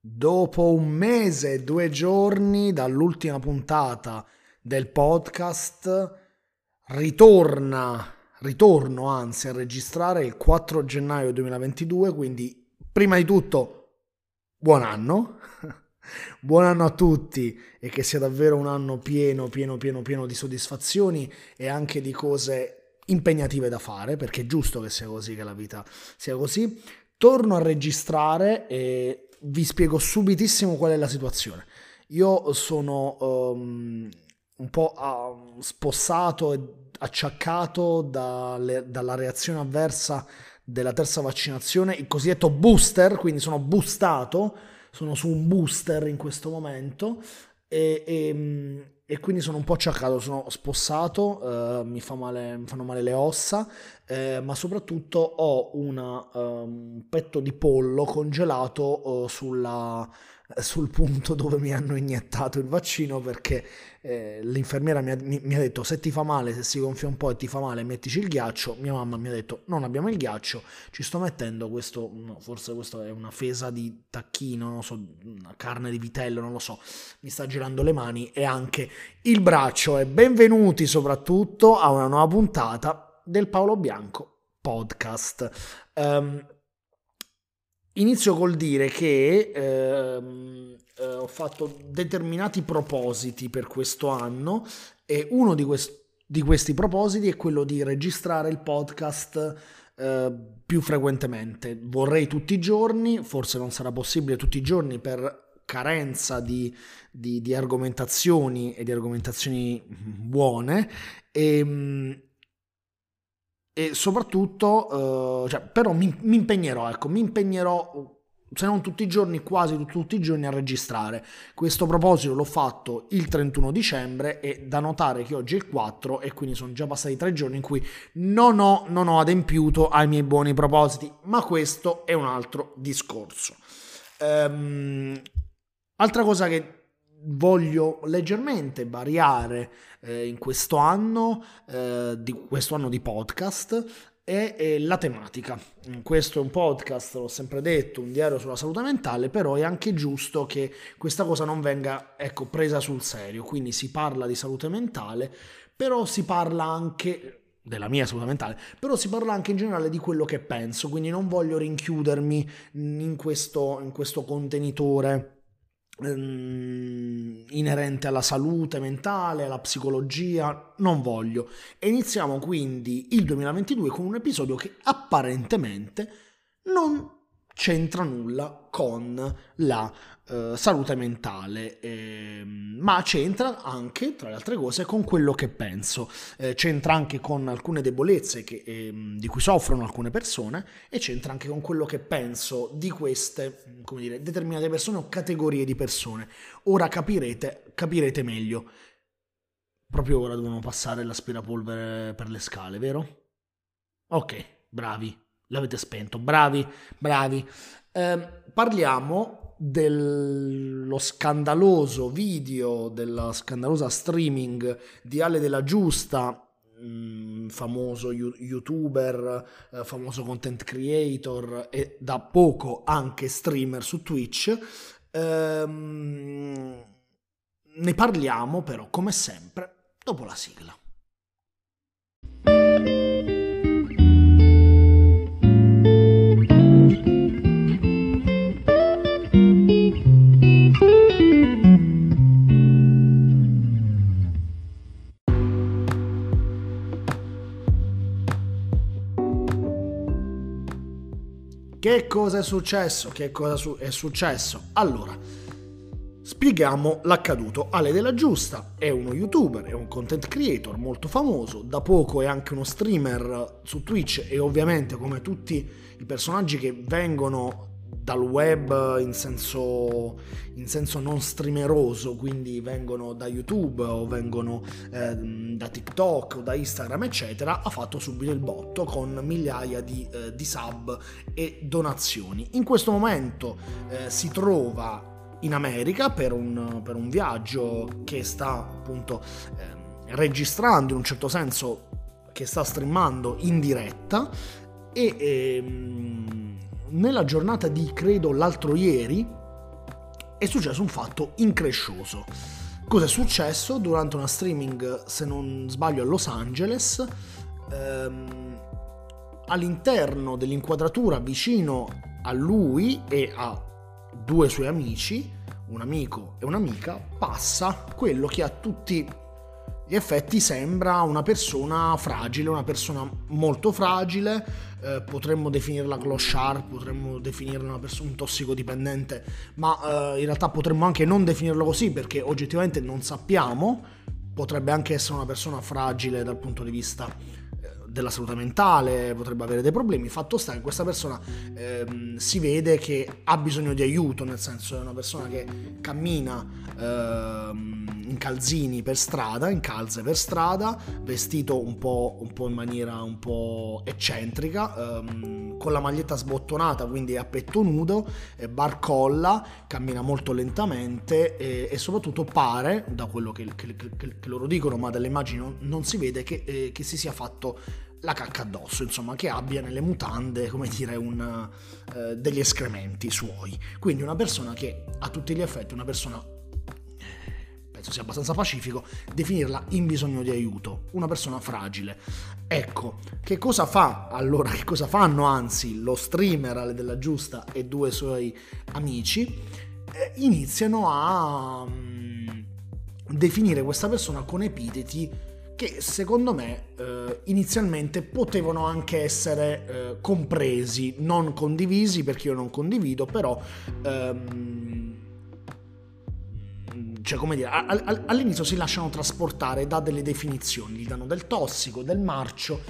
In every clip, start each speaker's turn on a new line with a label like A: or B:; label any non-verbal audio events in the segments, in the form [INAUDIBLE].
A: Dopo un mese e due giorni dall'ultima puntata del podcast, ritorna, ritorno anzi a registrare il 4 gennaio 2022, quindi prima di tutto buon anno, [LAUGHS] buon anno a tutti e che sia davvero un anno pieno, pieno, pieno, pieno di soddisfazioni e anche di cose impegnative da fare, perché è giusto che sia così, che la vita sia così. Torno a registrare e vi spiego subitissimo qual è la situazione. Io sono um, un po' uh, spossato e acciaccato dalle, dalla reazione avversa della terza vaccinazione, il cosiddetto booster, quindi sono boostato, sono su un booster in questo momento e, e, ehm, e quindi sono un po' acciaccato, sono spossato, eh, mi, fa male, mi, fanno male le ossa, eh, ma soprattutto ho una, um, un petto di pollo congelato uh, sulla, sul punto dove mi hanno iniettato il vaccino perché eh, l'infermiera mi ha, mi, mi ha, detto se ti fa male, se si gonfia un po' e ti fa male mettici il ghiaccio, mia mamma mi ha detto non abbiamo il ghiaccio, ci sto mettendo questo, no, forse questo è una fesa di tacchino, non so, una carne di vitello, non lo so, mi sta girando le mani e anche il braccio. E benvenuti soprattutto a una nuova puntata del Paolo Bianco podcast. Um, Inizio col dire che ehm, eh, ho fatto determinati propositi per questo anno e uno di, quest- di questi propositi è quello di registrare il podcast eh, più frequentemente. Vorrei tutti i giorni, forse non sarà possibile tutti i giorni per carenza di, di, di argomentazioni e di argomentazioni buone. E, ehm, e soprattutto, uh, cioè, però mi, mi, impegnerò, ecco, mi impegnerò, se non tutti i giorni, quasi tutti i giorni a registrare. Questo proposito l'ho fatto il 31 dicembre e da notare che oggi è il 4 e quindi sono già passati tre giorni in cui non ho, non ho adempiuto ai miei buoni propositi, ma questo è un altro discorso. Um, altra cosa che voglio leggermente variare eh, in questo anno, eh, di questo anno di podcast è, la tematica. Questo è un podcast, l'ho sempre detto, un diario sulla salute mentale, però è anche giusto che questa cosa non venga ecco, presa sul serio. Quindi si parla di salute mentale, però si parla anche della mia salute mentale, però si parla anche in generale di quello che penso, quindi non voglio rinchiudermi in questo, in questo contenitore Ehm, inerente alla salute mentale, alla psicologia, non voglio. E iniziamo quindi il 2022 con un episodio che apparentemente non c'entra nulla con la eh, salute mentale, eh, ma c'entra anche, tra le altre cose, con quello che penso. Eh, c'entra anche con alcune debolezze che, ehm, di cui soffrono alcune persone e c'entra anche con quello che penso di queste, come dire, determinate persone o categorie di persone. Ora capirete, capirete meglio. Proprio ora devono passare l'aspirapolvere per le scale, vero? Ok, bravi l'avete spento. Bravi, bravi. Eh, parliamo dello scandaloso video, della scandalosa streaming di Ale della Giusta, mm, famoso youtuber, eh, famoso content creator e da poco anche streamer su Twitch. Ehm, ne parliamo però come sempre dopo la sigla. Che cosa è successo? Che cosa è successo? Allora, spieghiamo l'accaduto. Ale della Giusta è uno youtuber, è un content creator molto famoso, da poco è anche uno streamer su Twitch e ovviamente come tutti i personaggi che vengono dal web in senso, in senso, non streameroso, quindi vengono da YouTube o vengono eh, da TikTok o da Instagram, eccetera, ha fatto subito il botto con migliaia di, eh, di sub e donazioni. In questo momento eh, si trova in America per un, per un, viaggio che sta appunto ehm, registrando in un certo senso, che sta streamando in diretta e... Ehm, nella giornata di credo l'altro ieri è successo un fatto increscioso. Cosa è successo? Durante una streaming, se non sbaglio, a Los Angeles, ehm, all'interno dell'inquadratura vicino a lui e a due suoi amici, un amico e un'amica, passa quello che a tutti gli effetti sembra una persona fragile, una persona molto fragile, eh, potremmo definirla clochard, potremmo definirla una persona, un tossicodipendente, ma eh, in realtà potremmo anche non definirlo così perché oggettivamente non sappiamo, potrebbe anche essere una persona fragile dal punto di vista della salute mentale, potrebbe avere dei problemi. Fatto sta che questa persona ehm, si vede che ha bisogno di aiuto, nel senso è una persona che cammina ehm, in calzini per strada, in calze per strada, vestito un po', un po in maniera un po' eccentrica, ehm, con la maglietta sbottonata, quindi a petto nudo, barcolla, cammina molto lentamente e, e soprattutto pare, da quello che, che, che, che, loro dicono, ma dalle immagini non, non si vede, che, eh, che si sia fatto la cacca addosso, insomma, che abbia nelle mutande, come dire, un, eh, degli escrementi suoi. Quindi una persona che a tutti gli effetti, una persona, penso sia abbastanza pacifico, definirla in bisogno di aiuto, una persona fragile. Ecco, che cosa fa allora, che cosa fanno anzi lo streamer Ale della Giusta e due suoi amici? Eh, iniziano a um, definire questa persona con epiteti che secondo me eh, inizialmente potevano anche essere eh, compresi, non condivisi perché io non condivido, però ehm, cioè come dire, all'inizio si lasciano trasportare da delle definizioni, gli danno del tossico, del marcio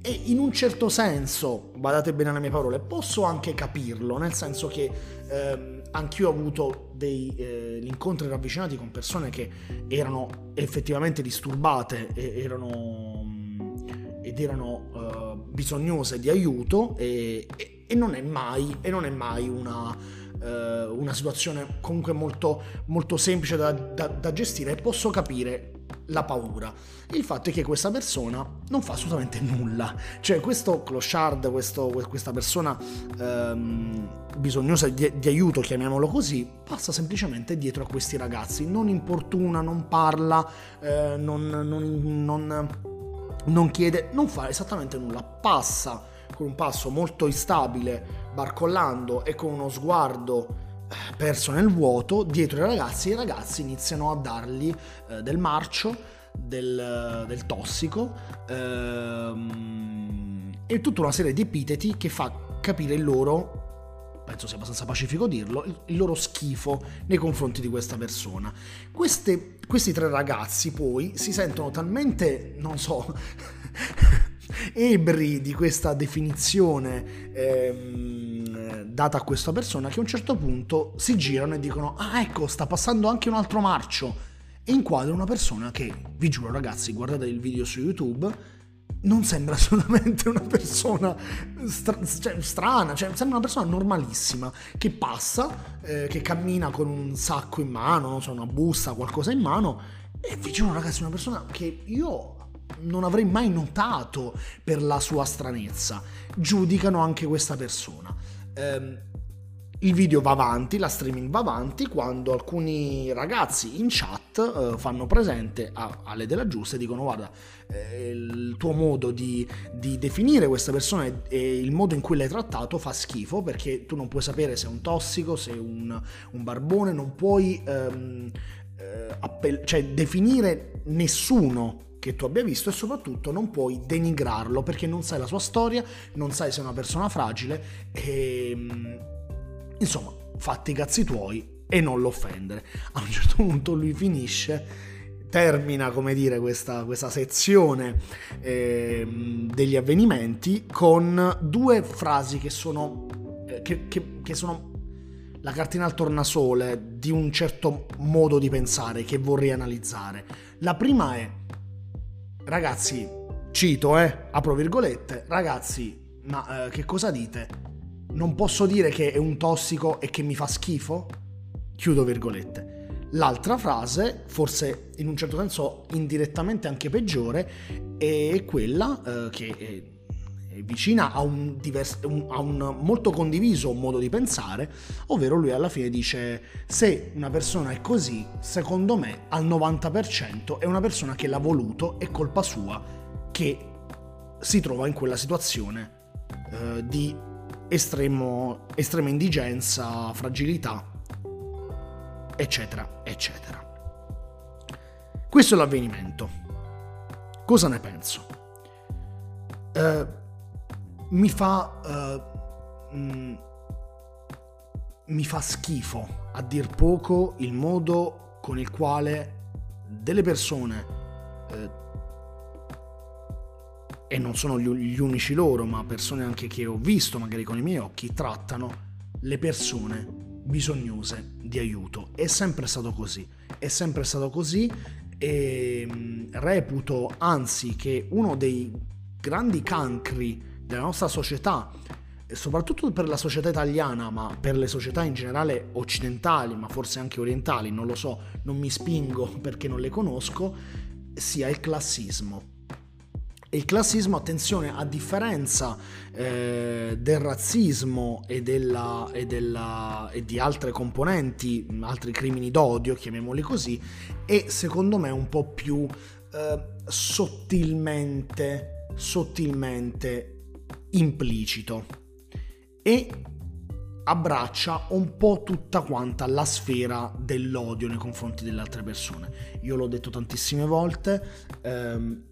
A: e in un certo senso, badate bene alle mie parole, posso anche capirlo, nel senso che eh, anch'io ho avuto degli eh, incontri ravvicinati con persone che erano effettivamente disturbate erano, mm, ed erano uh, bisognose di aiuto e, e, e, non è mai, e non è mai una, uh, una situazione comunque molto, molto semplice da, da, da gestire. E posso capire la paura. Il fatto è che questa persona non fa assolutamente nulla. Cioè, questo clochard, questo, questa persona ehm, bisognosa di, di, aiuto, chiamiamolo così, passa semplicemente dietro a questi ragazzi. Non importuna, non parla, eh, non, non, non, non chiede, non fa esattamente nulla. Passa con un passo molto instabile, barcollando e con uno sguardo perso nel vuoto dietro i ragazzi i ragazzi iniziano a dargli eh, del marcio, del, del tossico ehm, e tutta una serie di epiteti che fa capire il loro, penso sia abbastanza pacifico dirlo, il loro schifo nei confronti di questa persona. Queste, questi tre ragazzi poi si sentono talmente, non so, ebri di questa definizione. Ehm, data a questa persona che a un certo punto si girano e dicono ah ecco sta passando anche un altro marcio e inquadra una persona che vi giuro ragazzi guardate il video su youtube non sembra [LAUGHS] assolutamente una persona stra- cioè, strana, cioè, sembra una persona normalissima che passa, eh, che cammina con un sacco in mano, non so, una busta, qualcosa in mano. E vi giuro, ragazzi, una persona che io non avrei mai notato per la sua stranezza. Giudicano anche questa persona ehm, il video va avanti, la streaming va avanti quando alcuni ragazzi in chat eh, fanno presente a, alle della giusta e dicono guarda eh, il tuo modo di, di, definire questa persona e il modo in cui l'hai trattato fa schifo perché tu non puoi sapere se è un tossico, se è un, un barbone, non puoi ehm, eh, appell- cioè, definire nessuno che tu abbia visto e soprattutto non puoi denigrarlo perché non sai la sua storia, non sai se è una persona fragile e ehm, insomma fatti i cazzi tuoi e non lo offendere. A un certo punto lui finisce termina come dire questa, questa sezione eh, degli avvenimenti con due frasi che sono, eh, che, che, che sono la cartina al tornasole di un certo modo di pensare che vorrei analizzare. La prima è ragazzi, cito, eh, apro virgolette, ragazzi, ma eh, che cosa dite? Non posso dire che è un tossico e che mi fa schifo? Chiudo virgolette. L'altra frase, forse in un certo senso indirettamente anche peggiore, è quella eh, che vicina a un, divers- a un, molto condiviso modo di pensare, ovvero lui alla fine dice se una persona è così, secondo me al 90% è una persona che l'ha voluto, è colpa sua che si trova in quella situazione eh, di estremo, estrema indigenza, fragilità, eccetera, eccetera. Questo è l'avvenimento. Cosa ne penso? Eh, mi fa... Eh, mh, mm, mi fa schifo, a dir poco, il modo con il quale delle persone, eh, e non sono gli, gli unici loro, ma persone anche che ho visto magari con i miei occhi, trattano le persone bisognose di aiuto. È sempre stato così, è sempre stato così e mm, reputo anzi che uno dei grandi cancri della nostra società, soprattutto per la società italiana, ma per le società in generale occidentali, ma forse anche orientali, non lo so, non mi spingo [LAUGHS] perché non le conosco, sia il classismo. E il classismo, attenzione, a differenza eh, del razzismo e, della, e, della, e, di altre componenti, altri crimini d'odio, chiamiamoli così, è secondo me un po' più eh, sottilmente, sottilmente implicito e abbraccia un po' tutta quanta la sfera dell'odio nei confronti delle altre persone. Io l'ho detto tantissime volte, ehm,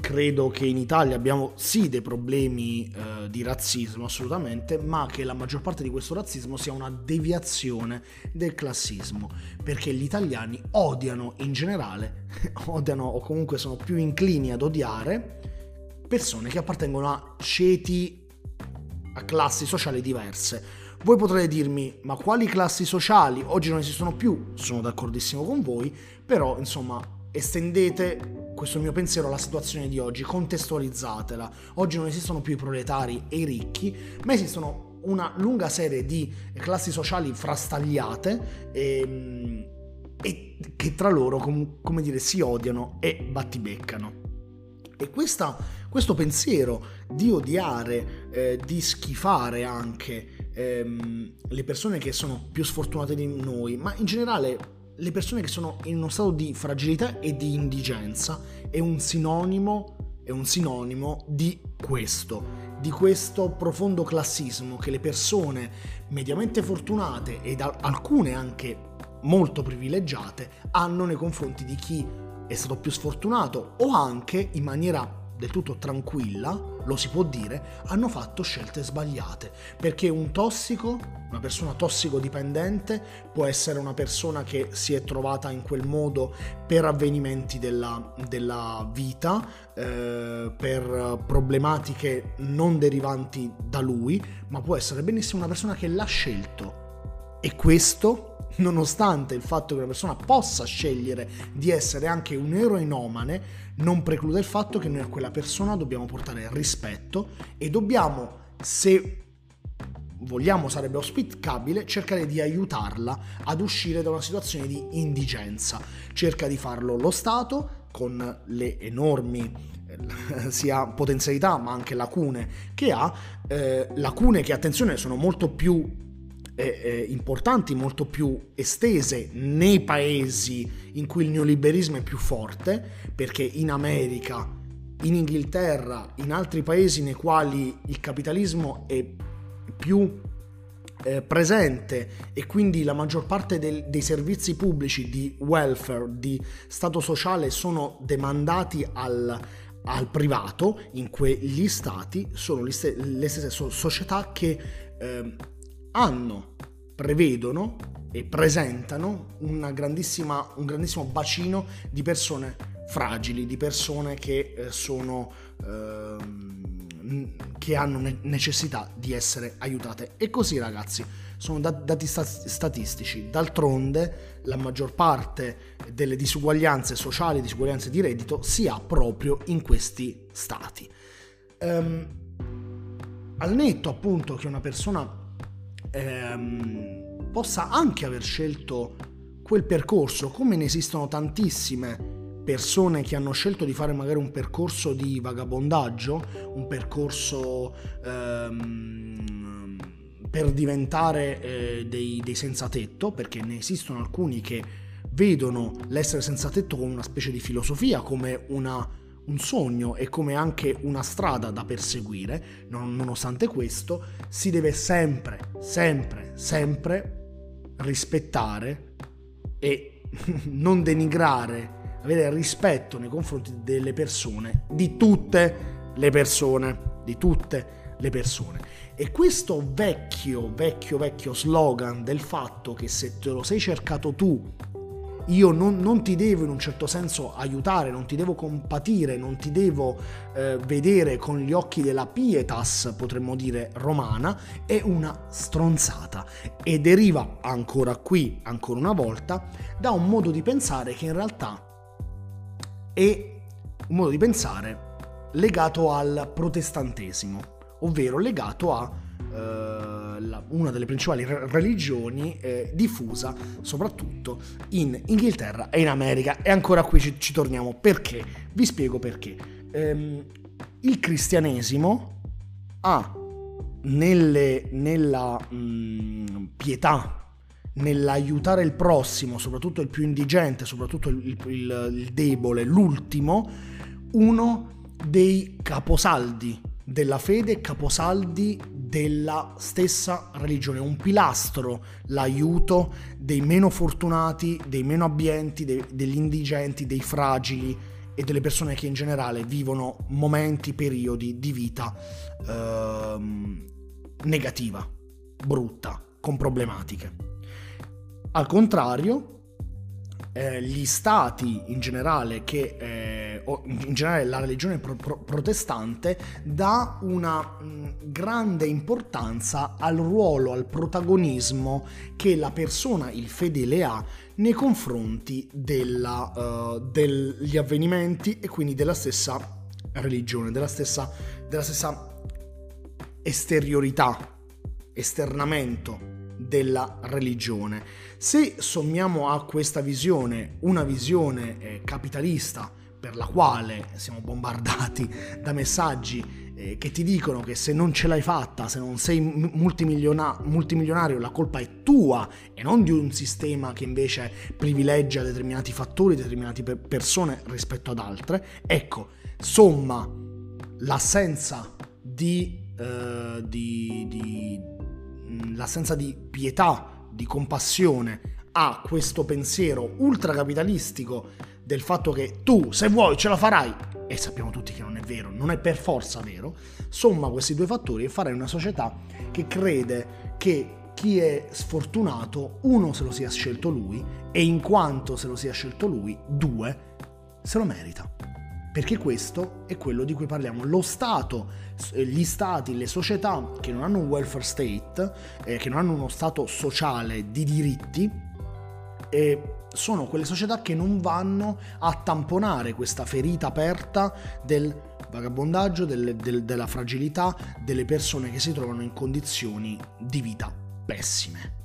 A: credo che in Italia abbiamo sì dei problemi eh, di razzismo assolutamente, ma che la maggior parte di questo razzismo sia una deviazione del classismo, perché gli italiani odiano in generale, [LAUGHS] odiano o comunque sono più inclini ad odiare persone che appartengono a ceti, a classi sociali diverse. Voi potrete dirmi, ma quali classi sociali oggi non esistono più? Sono d'accordissimo con voi, però insomma estendete questo mio pensiero alla situazione di oggi, contestualizzatela. Oggi non esistono più i proletari e i ricchi, ma esistono una lunga serie di classi sociali frastagliate e, ehm, e che tra loro, com, come dire, si odiano e battibeccano. E questa, questo pensiero di odiare, eh, di schifare anche ehm, le persone che sono più sfortunate di noi, ma in generale le persone che sono in uno stato di fragilità e di indigenza è un sinonimo, è un sinonimo di questo, di questo profondo classismo che le persone mediamente fortunate ed alcune anche molto privilegiate hanno nei confronti di chi è stato più sfortunato o anche in maniera del tutto tranquilla, lo si può dire, hanno fatto scelte sbagliate. Perché un tossico, una persona tossicodipendente, può essere una persona che si è trovata in quel modo per avvenimenti della, della vita, eh, per problematiche non derivanti da lui, ma può essere benissimo una persona che l'ha scelto. E questo nonostante il fatto che una persona possa scegliere di essere anche un eroinomane, non preclude il fatto che noi a quella persona dobbiamo portare rispetto e dobbiamo, se vogliamo sarebbe auspicabile, cercare di aiutarla ad uscire da una situazione di indigenza. Cerca di farlo lo Stato con le enormi eh, sia potenzialità ma anche lacune che ha, eh, lacune che attenzione sono molto più eh, importanti, molto più estese nei paesi in cui il neoliberismo è più forte, perché in America, in Inghilterra, in altri paesi nei quali il capitalismo è più eh, presente e quindi la maggior parte del, dei servizi pubblici di welfare, di stato sociale sono demandati al, al privato, in quegli stati sono le stesse società che eh, hanno, prevedono e presentano un grandissimo bacino di persone fragili, di persone che eh, sono... Eh, che hanno necessità di essere aiutate. E così ragazzi, sono dati statistici. D'altronde la maggior parte delle disuguaglianze sociali, disuguaglianze di reddito, si ha proprio in questi stati. Um, al netto appunto che una persona ehm, possa anche aver scelto quel percorso, come ne esistono tantissime persone che hanno scelto di fare magari un percorso di vagabondaggio, un percorso ehm, per diventare eh, dei, dei senza tetto, perché ne esistono alcuni che vedono l'essere senza tetto come una specie di filosofia, come una, un sogno e come anche una strada da perseguire, non, nonostante questo si deve sempre, sempre, sempre rispettare e [LAUGHS] non denigrare, avere rispetto nei confronti delle persone, di tutte le persone, di tutte le persone. E questo vecchio, vecchio, vecchio slogan del fatto che se te lo sei cercato tu io non, non, ti devo in un certo senso aiutare, non ti devo compatire, non ti devo eh, vedere con gli occhi della pietas, potremmo dire romana, è una stronzata. E deriva ancora qui, ancora una volta, da un modo di pensare che in realtà è un modo di pensare legato al protestantesimo, ovvero legato a la, una delle principali religioni eh, diffusa soprattutto in Inghilterra e in America. E ancora qui ci, ci torniamo. Perché? Vi spiego perché. Ehm, il cristianesimo ha nelle, nella mh, mm, pietà nell'aiutare il prossimo, soprattutto il più indigente, soprattutto il, il, il, debole, l'ultimo, uno dei caposaldi della fede, caposaldi della stessa religione, un pilastro, l'aiuto dei meno fortunati, dei meno abbienti, dei, degli indigenti, dei fragili e delle persone che in generale vivono momenti, periodi di vita ehm, negativa, brutta, con problematiche. Al contrario, eh, gli stati in generale, che, eh, in generale la religione pro- pro- protestante, dà una mh, grande importanza al ruolo, al protagonismo che la persona, il fedele, ha nei confronti della, uh, degli avvenimenti e quindi della stessa religione, della stessa, della stessa esteriorità, esternamento della religione. Se sommiamo a questa visione una visione eh, capitalista per la quale siamo bombardati [LAUGHS] da messaggi eh, che ti dicono che se non ce l'hai fatta, se non sei multimiliona- multimilionario, la colpa è tua e non di un sistema che invece privilegia determinati fattori, determinate pe- persone rispetto ad altre, ecco, somma l'assenza di, eh, di, di l'assenza di pietà, di compassione a questo pensiero ultracapitalistico del fatto che tu se vuoi ce la farai. E sappiamo tutti che non è vero, non è per forza vero, somma questi due fattori e farai una società che crede che chi è sfortunato, uno se lo sia scelto lui e in quanto se lo sia scelto lui, due se lo merita perché questo è quello di cui parliamo. Lo Stato, eh, gli Stati, le società che non hanno un welfare state, eh, che non hanno uno Stato sociale di diritti, eh, sono quelle società che non vanno a tamponare questa ferita aperta del vagabondaggio, del, del, della fragilità delle persone che si trovano in condizioni di vita pessime.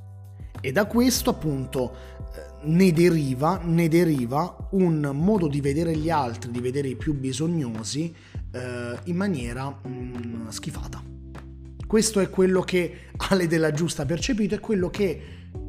A: E da questo appunto eh, ne deriva, ne deriva un modo di vedere gli altri, di vedere i più bisognosi eh, in maniera mh, mm, schifata. Questo è quello che Ale della Giusta ha percepito, è quello che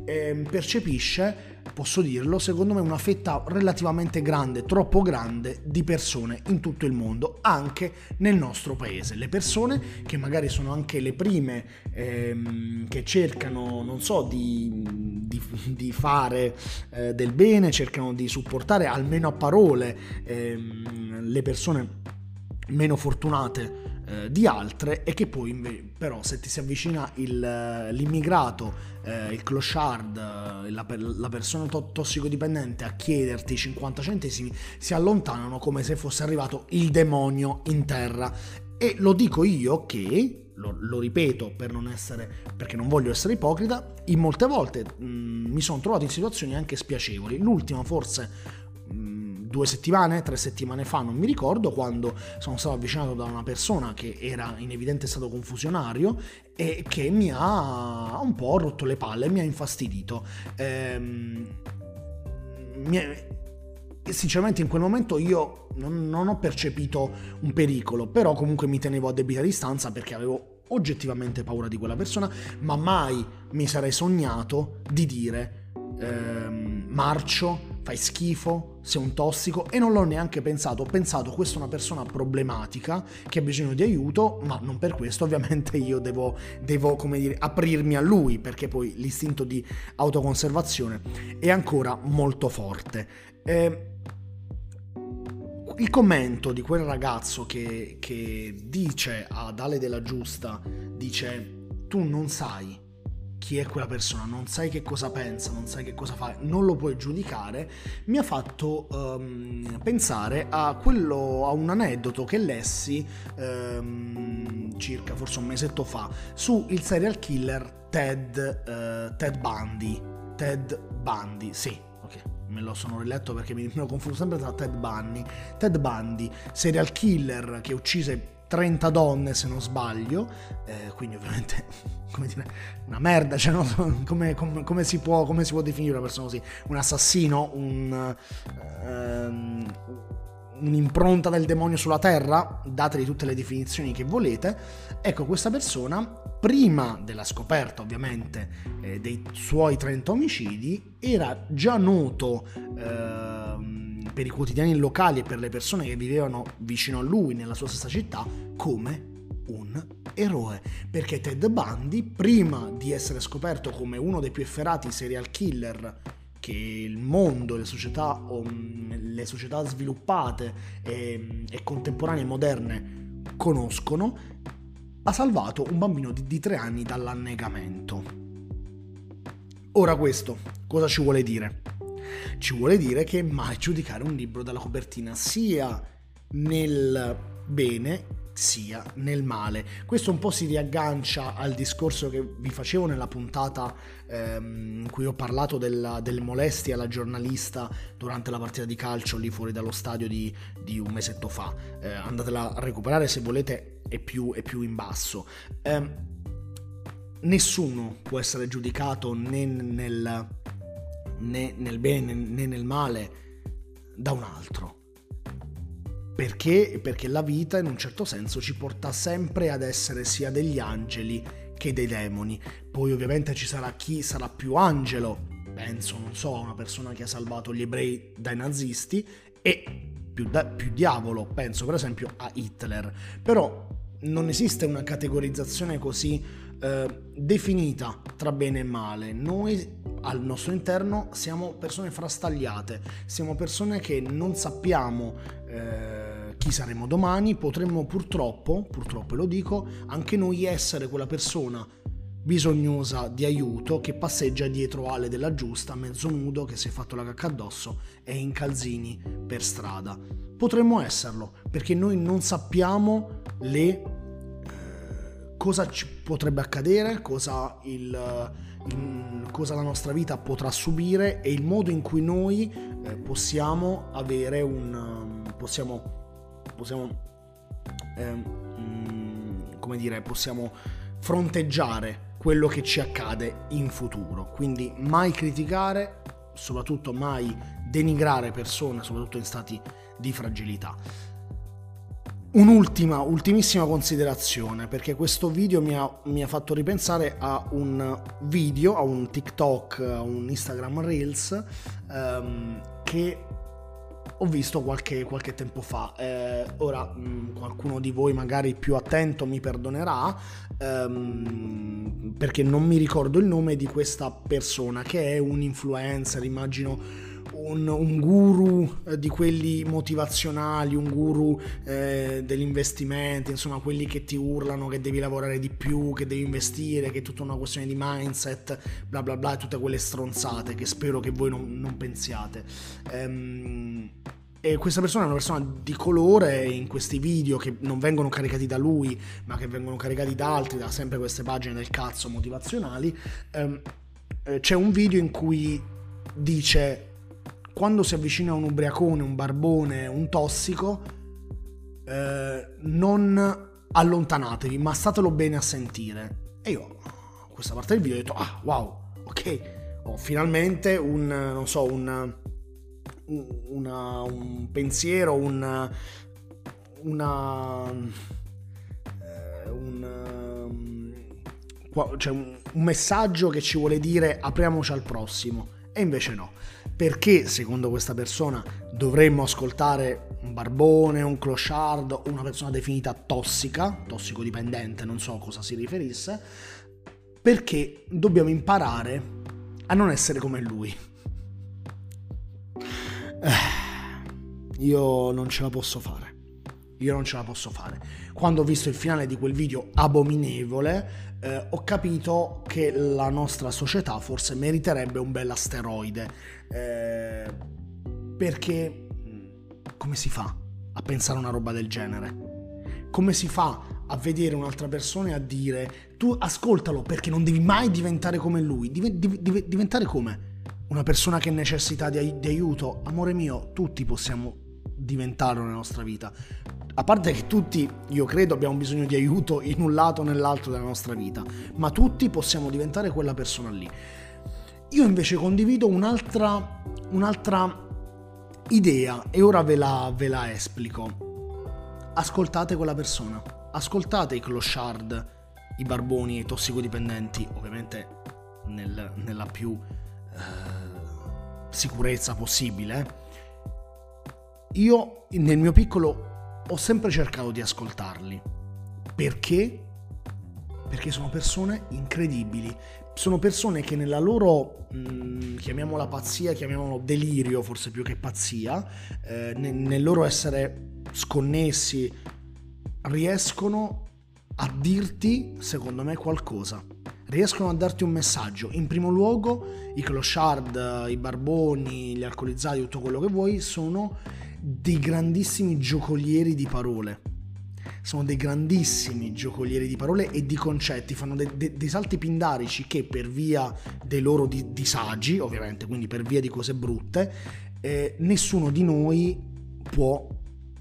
A: eh, percepisce posso dirlo, secondo me una fetta relativamente grande, troppo grande di persone in tutto il mondo, anche nel nostro paese. Le persone che magari sono anche le prime ehm, che cercano, non so, di, di, di fare eh, del bene, cercano di supportare almeno a parole ehm, le persone meno fortunate eh, di altre e che poi però se ti si avvicina il, l'immigrato, eh, il clochard, eh, la, la, persona to- tossicodipendente a chiederti 50 centesimi si allontanano come se fosse arrivato il demonio in terra e lo dico io che lo, lo, ripeto per non essere, perché non voglio essere ipocrita, in molte volte mh, mm, mi sono trovato in situazioni anche spiacevoli. L'ultima forse due settimane, tre settimane fa, non mi ricordo, quando sono stato avvicinato da una persona che era in evidente stato confusionario e che mi ha un po' rotto le palle, mi ha infastidito. Ehm, mi è, sinceramente in quel momento io non, non ho percepito un pericolo, però comunque mi tenevo a debita distanza perché avevo oggettivamente paura di quella persona, ma mai mi sarei sognato di dire ehm, marcio, fai schifo, sei un tossico e non l'ho neanche pensato, ho pensato questa è una persona problematica che ha bisogno di aiuto, ma non per questo ovviamente io devo, devo come dire, aprirmi a lui perché poi l'istinto di autoconservazione è ancora molto forte. Eh, il commento di quel ragazzo che, che dice ad Ale della Giusta, dice tu non sai chi è quella persona, non sai che cosa pensa, non sai che cosa fa, non lo puoi giudicare, mi ha fatto um, pensare a quello, a un aneddoto che lessi um, circa forse un mesetto fa su il serial killer Ted, uh, Ted Bundy. Ted Bundy, sì, ok me lo sono riletto perché mi, me confondo sempre tra Ted Bundy. Ted Bundy, serial killer che uccise 30 donne se non sbaglio, eh, quindi ovviamente [LAUGHS] come dire, una merda, cioè, no? come, come, come, si può, come, si può, definire una persona così? Un assassino, un, um, un'impronta del demonio sulla terra, dateli tutte le definizioni che volete. Ecco, questa persona, prima della scoperta ovviamente eh, dei suoi 30 omicidi, era già noto eh, per i quotidiani locali e per le persone che vivevano vicino a lui nella sua stessa città come un eroe, perché Ted Bundy, prima di essere scoperto come uno dei più efferati serial killer che il mondo, le società, le società sviluppate e, e contemporanee moderne conoscono, ha salvato un bambino di, di tre anni dall'annegamento. Ora questo cosa ci vuole dire? Ci vuole dire che mai giudicare un libro dalla copertina sia nel bene sia nel male. Questo un po' si riaggancia al discorso che vi facevo nella puntata ehm, in cui ho parlato della, delle molestie alla giornalista durante la partita di calcio lì fuori dallo stadio di, di un mesetto fa. Eh, andatela a recuperare se volete, è più, è più in basso. Eh, nessuno può essere giudicato né nel, né nel bene né nel male da un altro perché? Perché la vita in un certo senso ci porta sempre ad essere sia degli angeli che dei demoni. Poi ovviamente ci sarà chi sarà più angelo, penso, non so, a una persona che ha salvato gli ebrei dai nazisti, e più, da, più diavolo, penso per esempio a Hitler. Però non esiste una categorizzazione così eh, definita tra bene e male. Noi al nostro interno siamo persone frastagliate, siamo persone che non sappiamo eh, chi saremo domani, potremmo purtroppo, purtroppo lo dico, anche noi essere quella persona bisognosa di aiuto che passeggia dietro Ale della Giusta, mezzo nudo, che si è fatto la cacca addosso e in calzini per strada. Potremmo esserlo, perché noi non sappiamo le, eh, cosa ci potrebbe accadere, cosa, il, cosa, la nostra vita potrà subire e il modo in cui noi eh, possiamo avere un... possiamo... possiamo eh, come dire, possiamo fronteggiare quello che ci accade in futuro. Quindi mai criticare, soprattutto mai denigrare persone, soprattutto in stati di fragilità. Un'ultima, ultimissima considerazione, perché questo video mi ha, mi ha, fatto ripensare a un video, a un TikTok, a un Instagram Reels, um, che ho visto qualche, qualche tempo fa. Eh, ora mm, qualcuno di voi magari più attento mi perdonerà ehm, perché non mi ricordo il nome di questa persona che è un influencer, immagino un, un guru eh, di quelli motivazionali, un guru eh, degli investimenti, insomma quelli che ti urlano che devi lavorare di più, che devi investire, che è tutta una questione di mindset, bla bla bla, tutte quelle stronzate che spero che voi non, non pensiate. Ehm, e questa persona è una persona di colore in questi video che non vengono caricati da lui, ma che vengono caricati da altri, da sempre queste pagine del cazzo motivazionali. Ehm, eh, c'è un video in cui dice quando si avvicina un ubriacone, un barbone, un tossico, eh, non allontanatevi, ma statelo bene a sentire. E io, questa parte del video, ho detto, ah, wow, ok, ho finalmente un, non so, un, una, un pensiero, un, una, eh, un, cioè un messaggio che ci vuole dire apriamoci al prossimo. E invece no. Perché, secondo questa persona, dovremmo ascoltare un barbone, un clochard una persona definita tossica, tossicodipendente, non so a cosa si riferisse, perché dobbiamo imparare a non essere come lui. Eh, io non ce la posso fare. Io non ce la posso fare. Quando ho visto il finale di quel video abominevole, eh, ho capito che la nostra società forse meriterebbe un bel asteroide. Eh, perché come si fa a pensare una roba del genere? Come si fa a vedere un'altra persona e a dire tu ascoltalo perché non devi mai diventare come lui? Div- div- diventare come? Una persona che necessita di, di aiuto? Amore mio, tutti possiamo diventarlo nella nostra vita. A parte che tutti, io credo, abbiamo bisogno di aiuto in un lato o nell'altro della nostra vita, ma tutti possiamo diventare quella persona lì. Io invece condivido un'altra, un'altra idea e ora ve la, ve la esplico. Ascoltate quella persona, ascoltate i clochard, i barboni, i tossicodipendenti, ovviamente nel, nella più eh, sicurezza possibile. Io nel mio piccolo ho sempre cercato di ascoltarli. Perché? Perché sono persone incredibili. Sono persone che nella loro, mh, mm, chiamiamola pazzia, chiamiamolo delirio, forse più che pazzia, eh, nel, nel loro essere sconnessi, riescono a dirti, secondo me, qualcosa. Riescono a darti un messaggio. In primo luogo, i clochard, i barboni, gli alcolizzati, tutto quello che vuoi, sono dei grandissimi giocolieri di parole. Sono dei grandissimi giocolieri di parole e di concetti, fanno de- de- dei salti pindarici che per via dei loro di- disagi, ovviamente, quindi per via di cose brutte, eh, nessuno di noi può,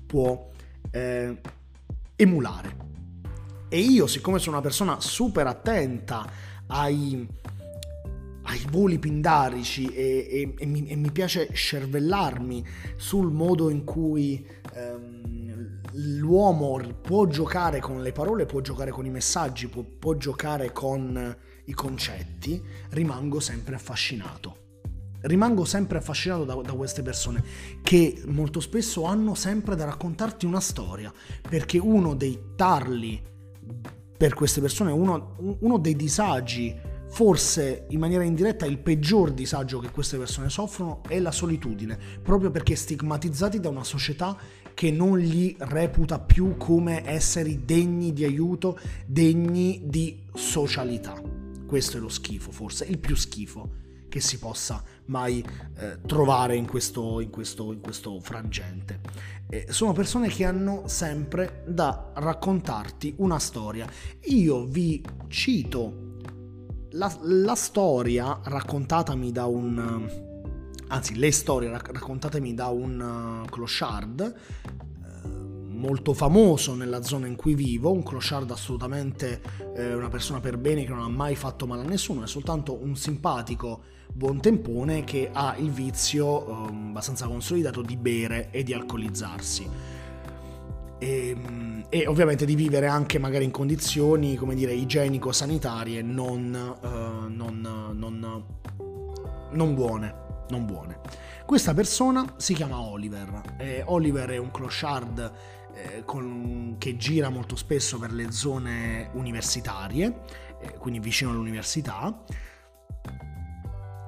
A: può eh, emulare. E io, siccome sono una persona super attenta ai, ai voli pindarici e, e, e, mi, e, mi, piace scervellarmi sul modo in cui ehm, l'uomo può giocare con le parole, può giocare con i messaggi, può, può giocare con i concetti, rimango sempre affascinato. Rimango sempre affascinato da, da queste persone che molto spesso hanno sempre da raccontarti una storia, perché uno dei tarli per queste persone, uno, uno dei disagi forse in maniera indiretta il peggior disagio che queste persone soffrono è la solitudine, proprio perché stigmatizzati da una società che non li reputa più come esseri degni di aiuto, degni di socialità. Questo è lo schifo, forse il più schifo che si possa mai eh, trovare in questo, in questo, in questo frangente. Eh, sono persone che hanno sempre da raccontarti una storia. Io vi cito la, la storia raccontatami da un... anzi le storie raccontatemi da un uh, clochard eh, molto famoso nella zona in cui vivo, un clochard assolutamente eh, una persona per bene che non ha mai fatto male a nessuno, è soltanto un simpatico buon tempone che ha il vizio eh, abbastanza consolidato di bere e di alcolizzarsi e, ehm, e, ovviamente di vivere anche magari in condizioni, come dire, igienico-sanitarie non, uh, non, non, non buone. Non buone. Questa persona si chiama Oliver. Eh, Oliver è un clochard eh, con, che gira molto spesso per le zone universitarie, eh, quindi vicino all'università,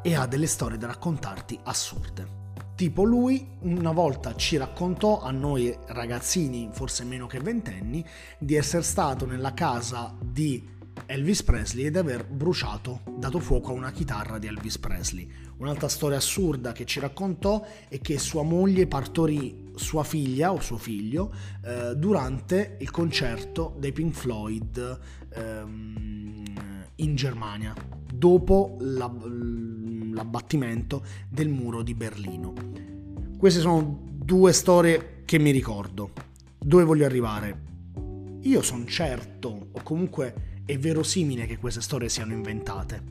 A: e ha delle storie da raccontarti assurde. Tipo lui una volta ci raccontò a noi ragazzini, forse meno che ventenni, di essere stato nella casa di Elvis Presley ed aver bruciato, dato fuoco a una chitarra di Elvis Presley. Un'altra storia assurda che ci raccontò è che sua moglie partorì sua figlia o suo figlio eh, durante il concerto dei Pink Floyd ehm, in Germania, dopo la, l'abbattimento del muro di Berlino. Queste sono due storie che mi ricordo. Dove voglio arrivare? Io sono certo, o comunque è verosimile che queste storie siano inventate.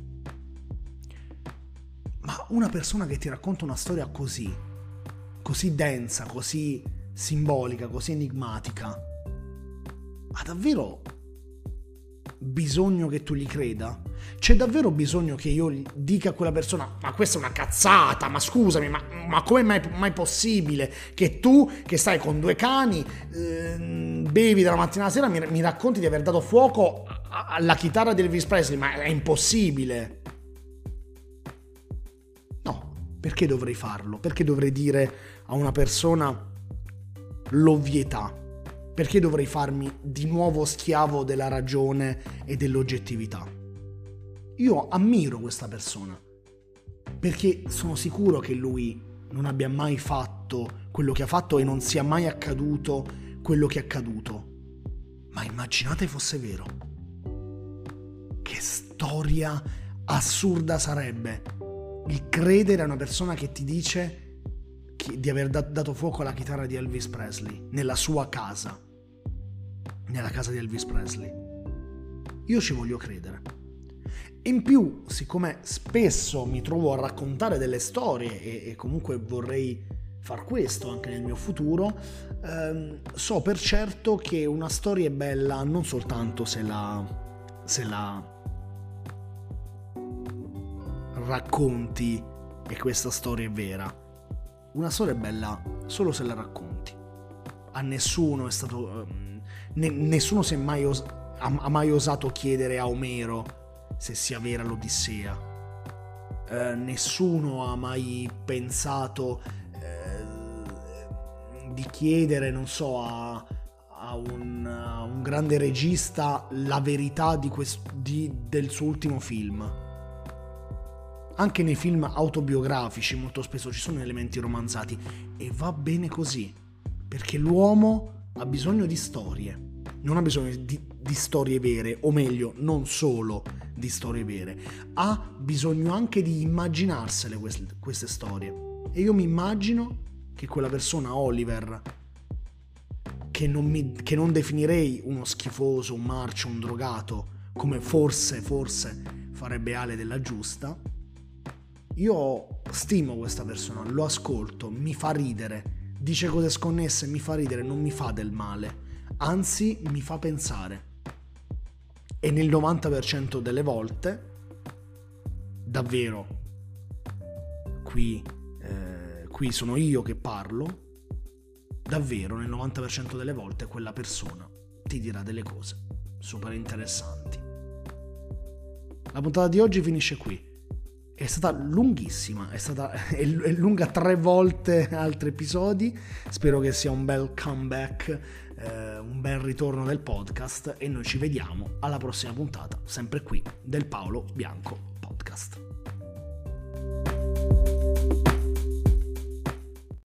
A: Ma una persona che ti racconta una storia così, così densa, così simbolica, così enigmatica, ha davvero bisogno che tu gli creda? C'è davvero bisogno che io dica a quella persona, ma questa è una cazzata, ma scusami, ma, ma come mai, mai possibile che tu, che stai con due cani, eh, bevi dalla mattina alla sera, mi, mi racconti di aver dato fuoco alla chitarra di Elvis Presley? Ma è impossibile. No, perché dovrei farlo? Perché dovrei dire a una persona l'ovvietà? Perché dovrei farmi di nuovo schiavo della ragione e dell'oggettività? Io ammiro questa persona perché sono sicuro che lui non abbia mai fatto quello che ha fatto e non sia mai accaduto quello che è accaduto. Ma immaginate fosse vero. Che storia assurda sarebbe il credere a una persona che ti dice di aver dato fuoco alla chitarra di Elvis Presley nella sua casa nella casa di Elvis Presley. Io ci voglio credere. In più, siccome spesso mi trovo a raccontare delle storie e, e comunque vorrei far questo anche nel mio futuro, ehm, so per certo che una storia è bella non soltanto se la, se la racconti e questa storia è vera. Una storia è bella solo se la racconti. A nessuno è stato... Ehm, ne, nessuno mai os- ha, ha, mai osato chiedere a Omero se sia vera l'Odissea. Eh, nessuno ha mai pensato eh, di chiedere, non so, a, a, un, a, un, grande regista la verità di quest- di, del suo ultimo film. Anche nei film autobiografici molto spesso ci sono elementi romanzati e va bene così, perché l'uomo ha bisogno di storie non ha bisogno di, di, storie vere, o meglio, non solo di storie vere, ha bisogno anche di immaginarsele queste, queste storie. E io mi immagino che quella persona, Oliver, che non, mi, che non definirei uno schifoso, un marcio, un drogato, come forse, forse farebbe Ale della Giusta, io stimo questa persona, lo ascolto, mi fa ridere, dice cose sconnesse, mi fa ridere, non mi fa del male anzi mi fa pensare. E nel 90% delle volte, davvero, qui, eh, qui sono io che parlo, davvero nel 90% delle volte quella persona ti dirà delle cose super interessanti. La puntata di oggi finisce qui. È stata lunghissima, è stata [LAUGHS] è lunga tre volte [LAUGHS] altri episodi. Spero che sia un bel comeback eh, un bel ritorno del podcast e noi ci vediamo alla prossima puntata, sempre qui del Paolo Bianco Podcast.